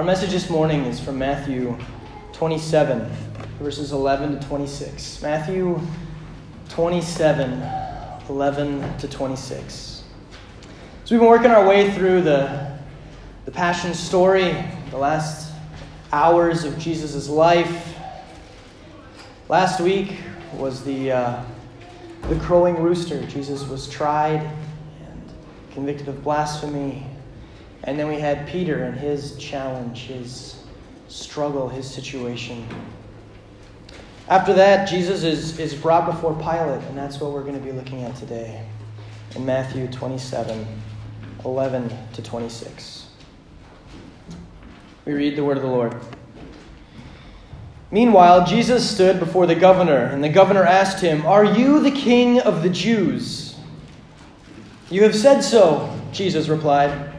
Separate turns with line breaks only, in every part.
Our message this morning is from Matthew 27, verses 11 to 26. Matthew 27, 11 to 26. So we've been working our way through the, the Passion story, the last hours of Jesus' life. Last week was the, uh, the crowing rooster. Jesus was tried and convicted of blasphemy. And then we had Peter and his challenge, his struggle, his situation. After that, Jesus is, is brought before Pilate, and that's what we're going to be looking at today in Matthew 27 11 to 26. We read the word of the Lord. Meanwhile, Jesus stood before the governor, and the governor asked him, Are you the king of the Jews? You have said so, Jesus replied.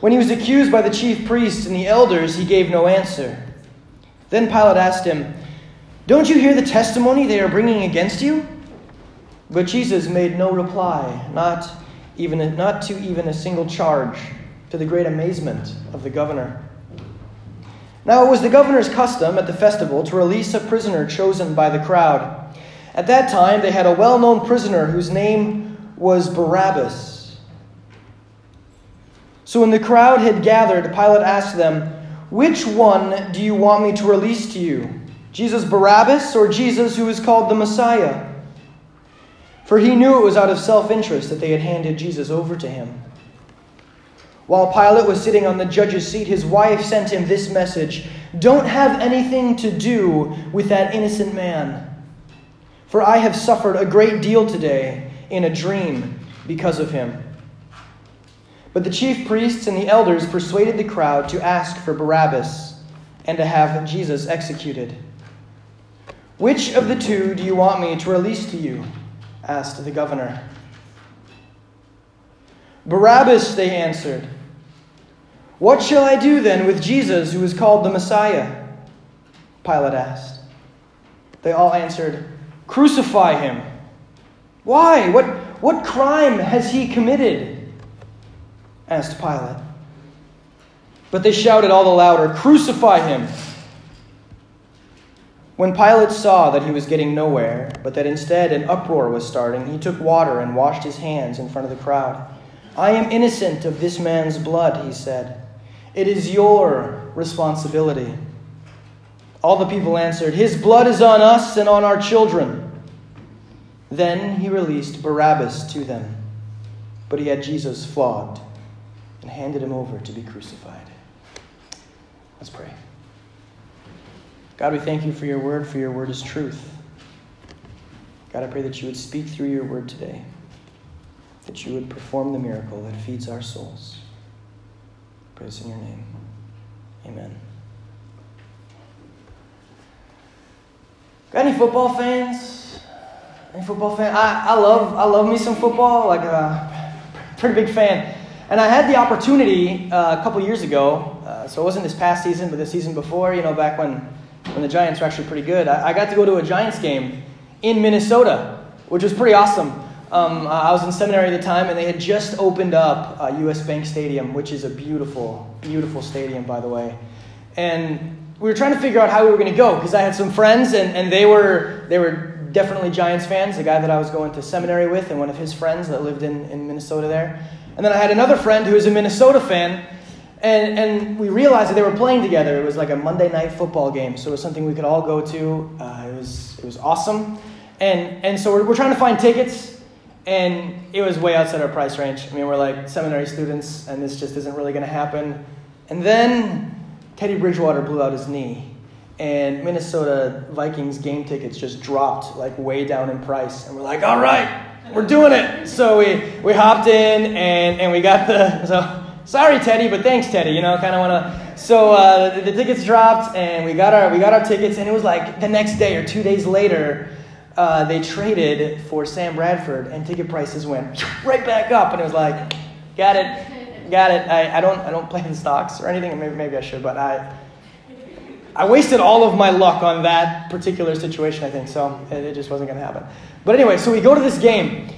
When he was accused by the chief priests and the elders, he gave no answer. Then Pilate asked him, Don't you hear the testimony they are bringing against you? But Jesus made no reply, not, even, not to even a single charge, to the great amazement of the governor. Now it was the governor's custom at the festival to release a prisoner chosen by the crowd. At that time, they had a well known prisoner whose name was Barabbas. So when the crowd had gathered, Pilate asked them, Which one do you want me to release to you? Jesus Barabbas or Jesus who is called the Messiah? For he knew it was out of self interest that they had handed Jesus over to him. While Pilate was sitting on the judge's seat, his wife sent him this message Don't have anything to do with that innocent man. For I have suffered a great deal today in a dream because of him. But the chief priests and the elders persuaded the crowd to ask for Barabbas and to have Jesus executed. Which of the two do you want me to release to you? asked the governor. Barabbas, they answered. What shall I do then with Jesus, who is called the Messiah? Pilate asked. They all answered, Crucify him. Why? What, what crime has he committed? Asked Pilate. But they shouted all the louder, Crucify him! When Pilate saw that he was getting nowhere, but that instead an uproar was starting, he took water and washed his hands in front of the crowd. I am innocent of this man's blood, he said. It is your responsibility. All the people answered, His blood is on us and on our children. Then he released Barabbas to them, but he had Jesus flogged and handed him over to be crucified. Let's pray. God, we thank you for your word, for your word is truth. God, I pray that you would speak through your word today, that you would perform the miracle that feeds our souls. Praise in your name. Amen. Got any football fans? Any football fan? I, I love I love me some football. Like a pretty big fan. And I had the opportunity uh, a couple years ago, uh, so it wasn't this past season, but the season before, you know, back when, when the Giants were actually pretty good. I, I got to go to a Giants game in Minnesota, which was pretty awesome. Um, I was in seminary at the time, and they had just opened up uh, US Bank Stadium, which is a beautiful, beautiful stadium, by the way. And we were trying to figure out how we were going to go because I had some friends, and, and they were they were definitely Giants fans. The guy that I was going to seminary with, and one of his friends that lived in, in Minnesota there. And then I had another friend who was a Minnesota fan, and, and we realized that they were playing together. It was like a Monday night football game, so it was something we could all go to. Uh, it, was, it was awesome. And, and so we're, we're trying to find tickets, and it was way outside our price range. I mean, we're like seminary students, and this just isn't really going to happen. And then Teddy Bridgewater blew out his knee, and Minnesota Vikings game tickets just dropped like way down in price. And we're like, all right, we're doing it. So we, we hopped in and, and we got the, so sorry Teddy, but thanks Teddy, you know, kind of want to, so uh, the, the, tickets dropped and we got our, we got our tickets and it was like the next day or two days later, uh, they traded for Sam Bradford and ticket prices went right back up and it was like, got it, got it. I, I don't, I don't play in stocks or anything. Maybe, maybe I should, but I, I wasted all of my luck on that particular situation, I think, so it, just wasn't going to happen. But anyway, so we go to this game,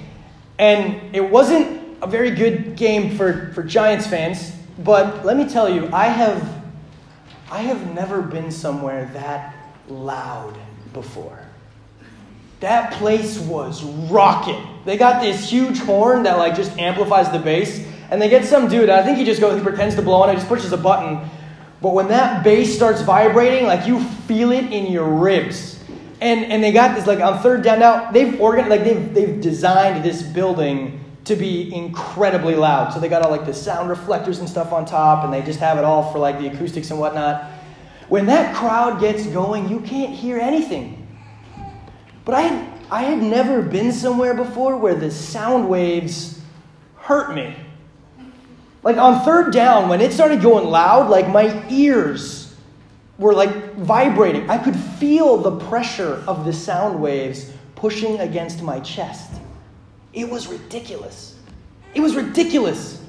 and it wasn't a very good game for, for Giants fans. But let me tell you, I have, I have never been somewhere that loud before. That place was rocking. They got this huge horn that like just amplifies the bass, and they get some dude. I think he just goes, he pretends to blow on it, just pushes a button. But when that bass starts vibrating, like you feel it in your ribs. And and they got this like on third down now. They've organized like they've they've designed this building to be incredibly loud. So they got all like the sound reflectors and stuff on top, and they just have it all for like the acoustics and whatnot. When that crowd gets going, you can't hear anything. But I had, I had never been somewhere before where the sound waves hurt me. Like on third down, when it started going loud, like my ears were like vibrating. I could feel the pressure of the sound waves pushing against my chest. It was ridiculous. It was ridiculous.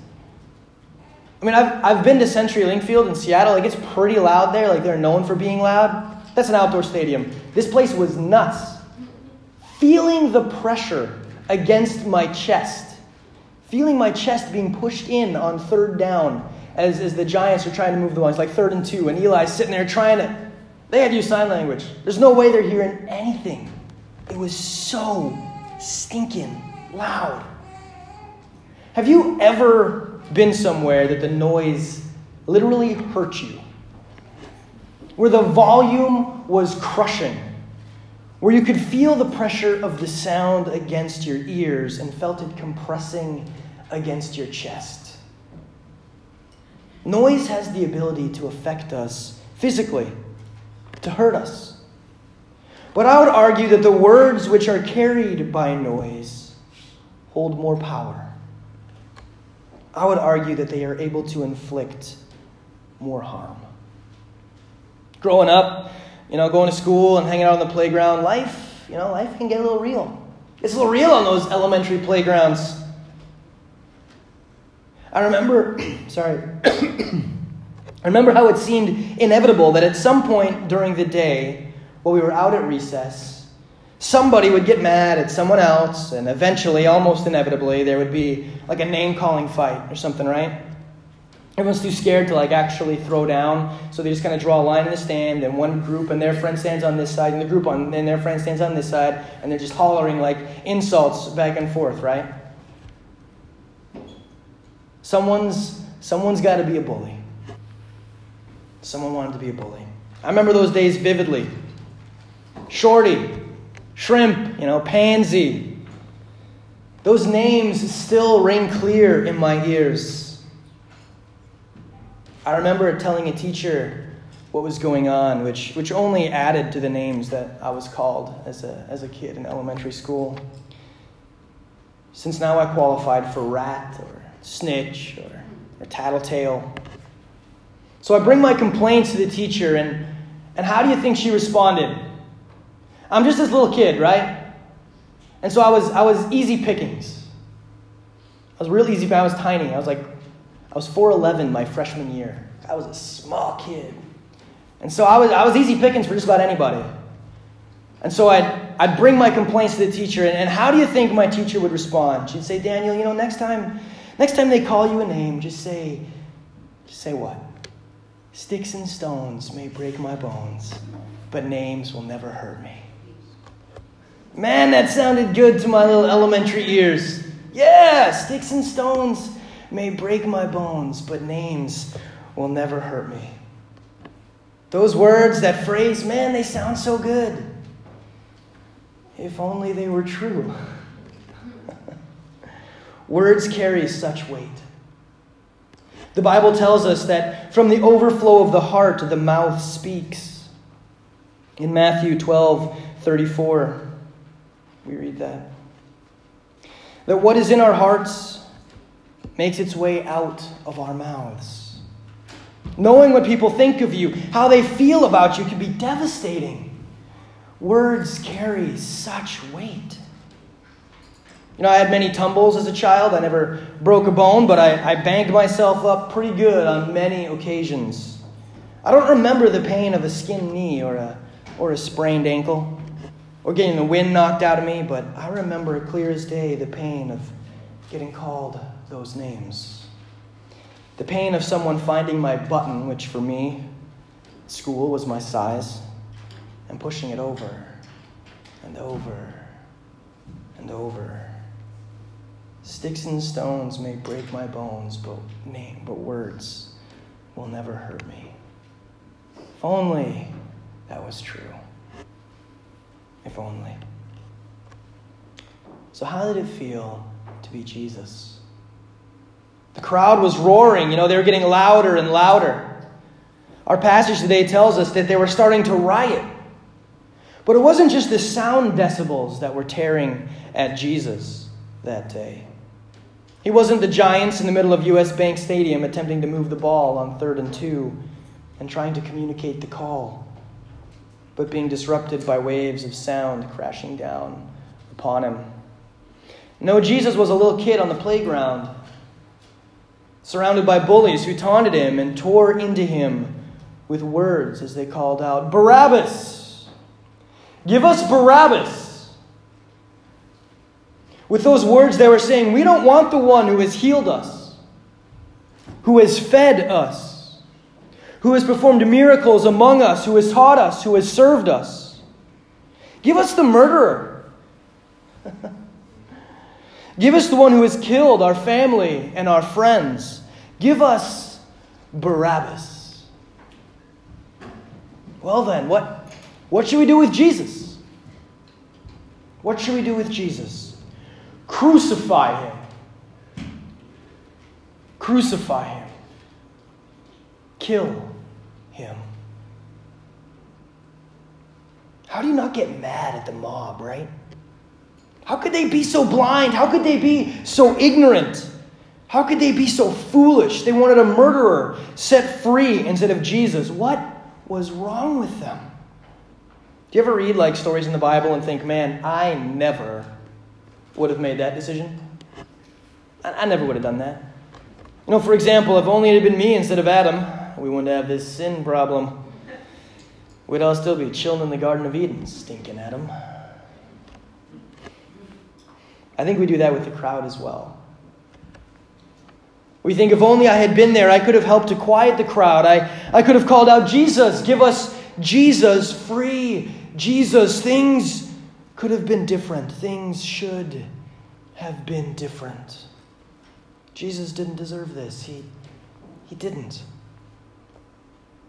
I mean, I've, I've been to CenturyLink Field in Seattle. Like, it's pretty loud there. Like, they're known for being loud. That's an outdoor stadium. This place was nuts. Feeling the pressure against my chest, feeling my chest being pushed in on third down as, as the Giants are trying to move the ball. It's like third and two, and Eli's sitting there trying to. They had to use sign language. There's no way they're hearing anything. It was so stinking loud. Have you ever been somewhere that the noise literally hurt you? Where the volume was crushing, where you could feel the pressure of the sound against your ears and felt it compressing against your chest. Noise has the ability to affect us physically, to hurt us. But I would argue that the words which are carried by noise hold more power. I would argue that they are able to inflict more harm. Growing up, you know, going to school and hanging out on the playground, life, you know, life can get a little real. It's a little real on those elementary playgrounds. I remember, sorry, I remember how it seemed inevitable that at some point during the day, while we were out at recess, somebody would get mad at someone else, and eventually, almost inevitably, there would be like a name calling fight or something, right? Everyone's too scared to like actually throw down, so they just kind of draw a line in the stand, and one group and their friend stands on this side, and the group on and their friend stands on this side, and they're just hollering like insults back and forth, right? Someone's someone's got to be a bully. Someone wanted to be a bully. I remember those days vividly. Shorty, shrimp, you know, pansy. Those names still ring clear in my ears. I remember telling a teacher what was going on, which, which only added to the names that I was called as a, as a kid in elementary school. Since now I qualified for rat or snitch or, or tattletale. So I bring my complaints to the teacher, and, and how do you think she responded? I'm just this little kid, right? And so I was, I was easy pickings. I was real easy, but I was tiny. I was like, I was 4'11 my freshman year. I was a small kid. And so I was, I was easy pickings for just about anybody. And so I'd, I'd bring my complaints to the teacher, and, and how do you think my teacher would respond? She'd say, Daniel, you know, next time, next time they call you a name, just say, say what? Sticks and stones may break my bones, but names will never hurt me. Man, that sounded good to my little elementary ears. Yeah, sticks and stones may break my bones, but names will never hurt me. Those words, that phrase, man, they sound so good. If only they were true. Words carry such weight. The Bible tells us that from the overflow of the heart, the mouth speaks. In Matthew 12 34, we read that. That what is in our hearts makes its way out of our mouths. Knowing what people think of you, how they feel about you, can be devastating. Words carry such weight. You know, I had many tumbles as a child. I never broke a bone, but I, I banged myself up pretty good on many occasions. I don't remember the pain of a skinned knee or a, or a sprained ankle or getting the wind knocked out of me, but I remember clear as day the pain of getting called those names. The pain of someone finding my button, which for me, school was my size, and pushing it over and over and over. Sticks and stones may break my bones, but name, but words will never hurt me. If only that was true. If only. So, how did it feel to be Jesus? The crowd was roaring, you know, they were getting louder and louder. Our passage today tells us that they were starting to riot. But it wasn't just the sound decibels that were tearing at Jesus that day. He wasn't the Giants in the middle of US Bank Stadium attempting to move the ball on third and two and trying to communicate the call, but being disrupted by waves of sound crashing down upon him. No, Jesus was a little kid on the playground, surrounded by bullies who taunted him and tore into him with words as they called out, Barabbas! Give us Barabbas! With those words, they were saying, We don't want the one who has healed us, who has fed us, who has performed miracles among us, who has taught us, who has served us. Give us the murderer. Give us the one who has killed our family and our friends. Give us Barabbas. Well, then, what, what should we do with Jesus? What should we do with Jesus? Crucify him. Crucify him. Kill him. How do you not get mad at the mob, right? How could they be so blind? How could they be so ignorant? How could they be so foolish? They wanted a murderer set free instead of Jesus. What was wrong with them? Do you ever read like stories in the Bible and think, man, I never would have made that decision? I, I never would have done that. You know, for example, if only it had been me instead of Adam, we wouldn't have this sin problem. We'd all still be chilling in the Garden of Eden, stinking Adam. I think we do that with the crowd as well. We think if only I had been there, I could have helped to quiet the crowd. I, I could have called out, Jesus, give us Jesus free. Jesus, things could have been different. Things should have been different. Jesus didn't deserve this. He, he didn't.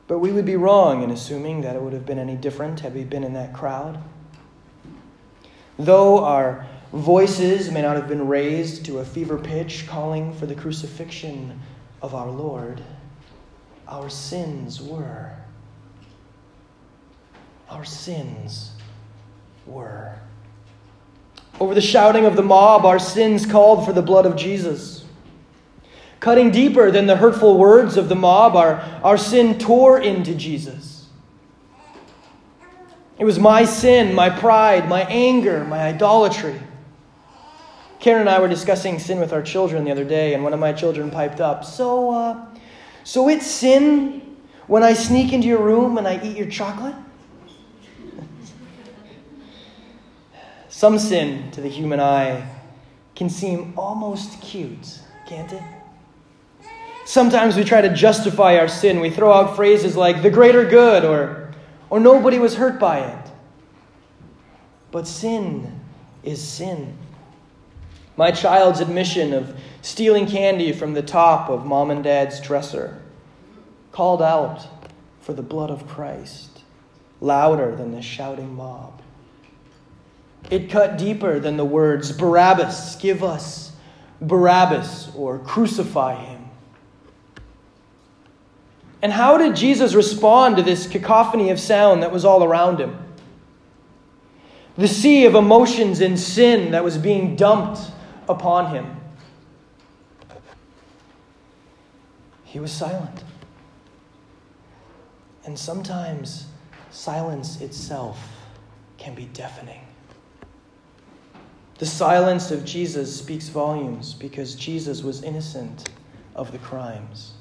But we would be wrong in assuming that it would have been any different had we been in that crowd. Though our Voices may not have been raised to a fever pitch calling for the crucifixion of our Lord. Our sins were. Our sins were. Over the shouting of the mob, our sins called for the blood of Jesus. Cutting deeper than the hurtful words of the mob, our, our sin tore into Jesus. It was my sin, my pride, my anger, my idolatry Karen and I were discussing sin with our children the other day, and one of my children piped up, So, uh, so it's sin when I sneak into your room and I eat your chocolate? Some sin to the human eye can seem almost cute, can't it? Sometimes we try to justify our sin. We throw out phrases like the greater good or, or nobody was hurt by it. But sin is sin. My child's admission of stealing candy from the top of mom and dad's dresser called out for the blood of Christ, louder than the shouting mob. It cut deeper than the words, Barabbas, give us Barabbas, or crucify him. And how did Jesus respond to this cacophony of sound that was all around him? The sea of emotions and sin that was being dumped upon him. He was silent. And sometimes silence itself can be deafening. The silence of Jesus speaks volumes because Jesus was innocent of the crimes.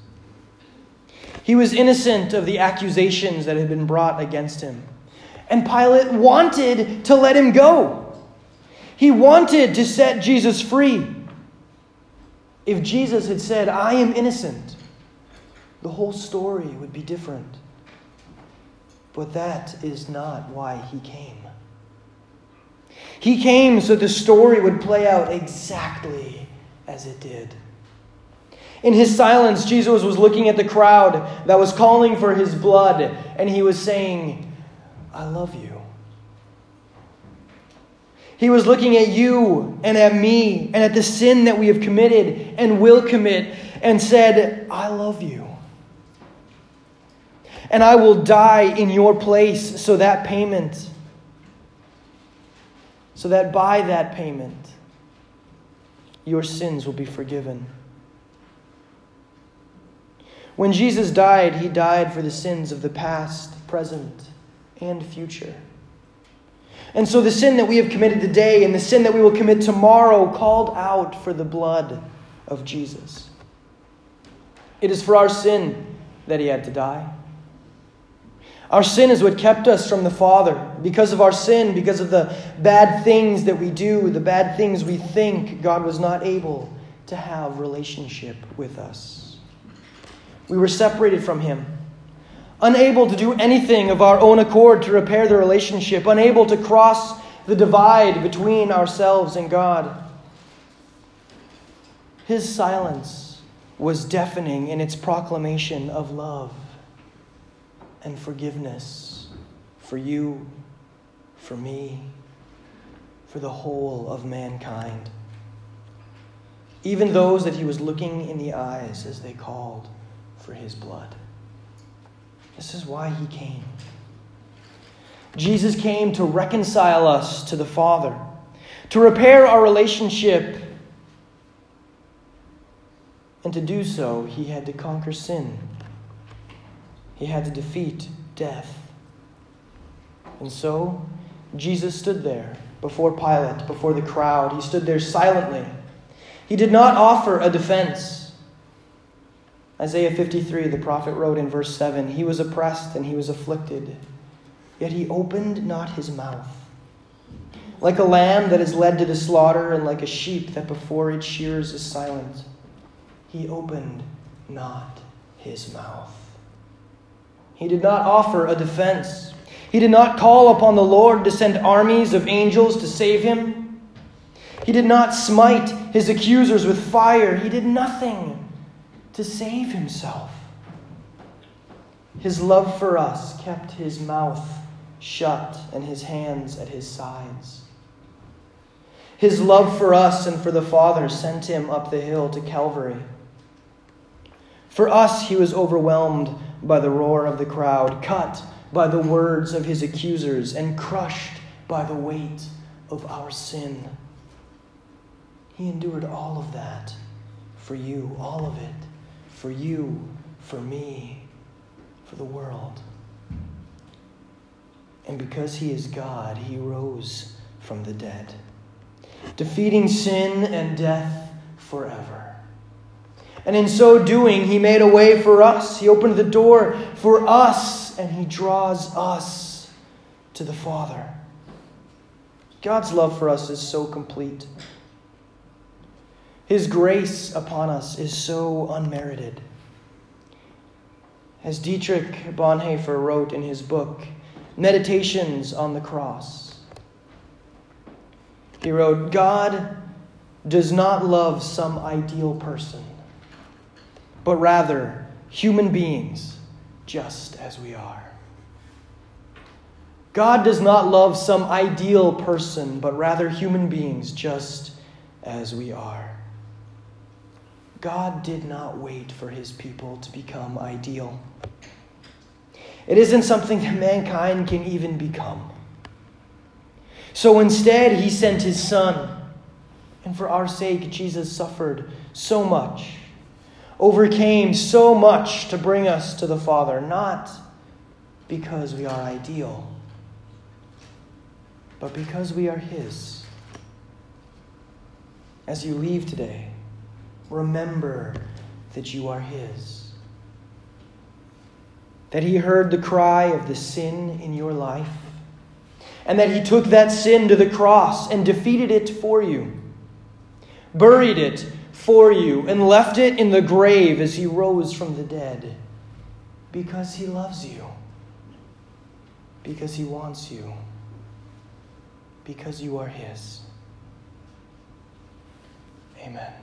He was innocent of the accusations that had been brought against him. And Pilate wanted to let him go. He wanted to set Jesus free. If Jesus had said, I am innocent, the whole story would be different. But that is not why he came. He came so the story would play out exactly as it did. In his silence, Jesus was looking at the crowd that was calling for his blood, and he was saying, I love you. He was looking at you and at me and at the sin that we have committed and will commit and said, I love you. And I will die in your place so that payment, so that by that payment, your sins will be forgiven. When Jesus died, he died for the sins of the past, present, and future. And so the sin that we have committed today and the sin that we will commit tomorrow called out for the blood of Jesus. It is for our sin that he had to die. Our sin is what kept us from the Father. Because of our sin, because of the bad things that we do, the bad things we think, God was not able to have relationship with us. We were separated from him unable to do anything of our own accord to repair the relationship, unable to cross the divide between ourselves and God. His silence was deafening in its proclamation of love and forgiveness for you, for me, for the whole of mankind. Even those that he was looking in the eyes as they called for his blood. This is why he came. Jesus came to reconcile us to the Father, to repair our relationship. And to do so, he had to conquer sin. He had to defeat death. And so, Jesus stood there before Pilate, before the crowd. He stood there silently. He did not offer a defense. Isaiah 53, the prophet wrote in verse 7 He was oppressed and he was afflicted, yet he opened not his mouth. Like a lamb that is led to the slaughter, and like a sheep that before its shears is silent, he opened not his mouth. He did not offer a defense. He did not call upon the Lord to send armies of angels to save him. He did not smite his accusers with fire. He did nothing to save himself. His love for us kept his mouth shut and his hands at his sides. His love for us and for the Father sent him up the hill to Calvary. For us, he was overwhelmed by the roar of the crowd, cut by the words of his accusers, and crushed by the weight of our sin. He endured all of that for you, all of it for you, for me, for the world. And because he is God, he rose from the dead, defeating sin and death forever. And in so doing, he made a way for us. He opened the door for us, and he draws us to the Father. God's love for us is so complete. His grace upon us is so unmerited. As Dietrich Bonhoeffer wrote in his book, Meditations on the Cross, he wrote, God does not love some ideal person, but rather human beings just as we are. God does not love some ideal person, but rather human beings just as we are. God did not wait for his people to become ideal. It isn't something that mankind can even become. So instead, he sent his son. And for our sake, Jesus suffered so much, overcame so much to bring us to the Father, not because we are ideal, but because we are his. As you leave today, remember that you are His. That He heard the cry of the sin in your life, and that He took that sin to the cross and defeated it for you, buried it for you and left it in the grave as he rose from the dead because he loves you, because he wants you, because you are his. Amen.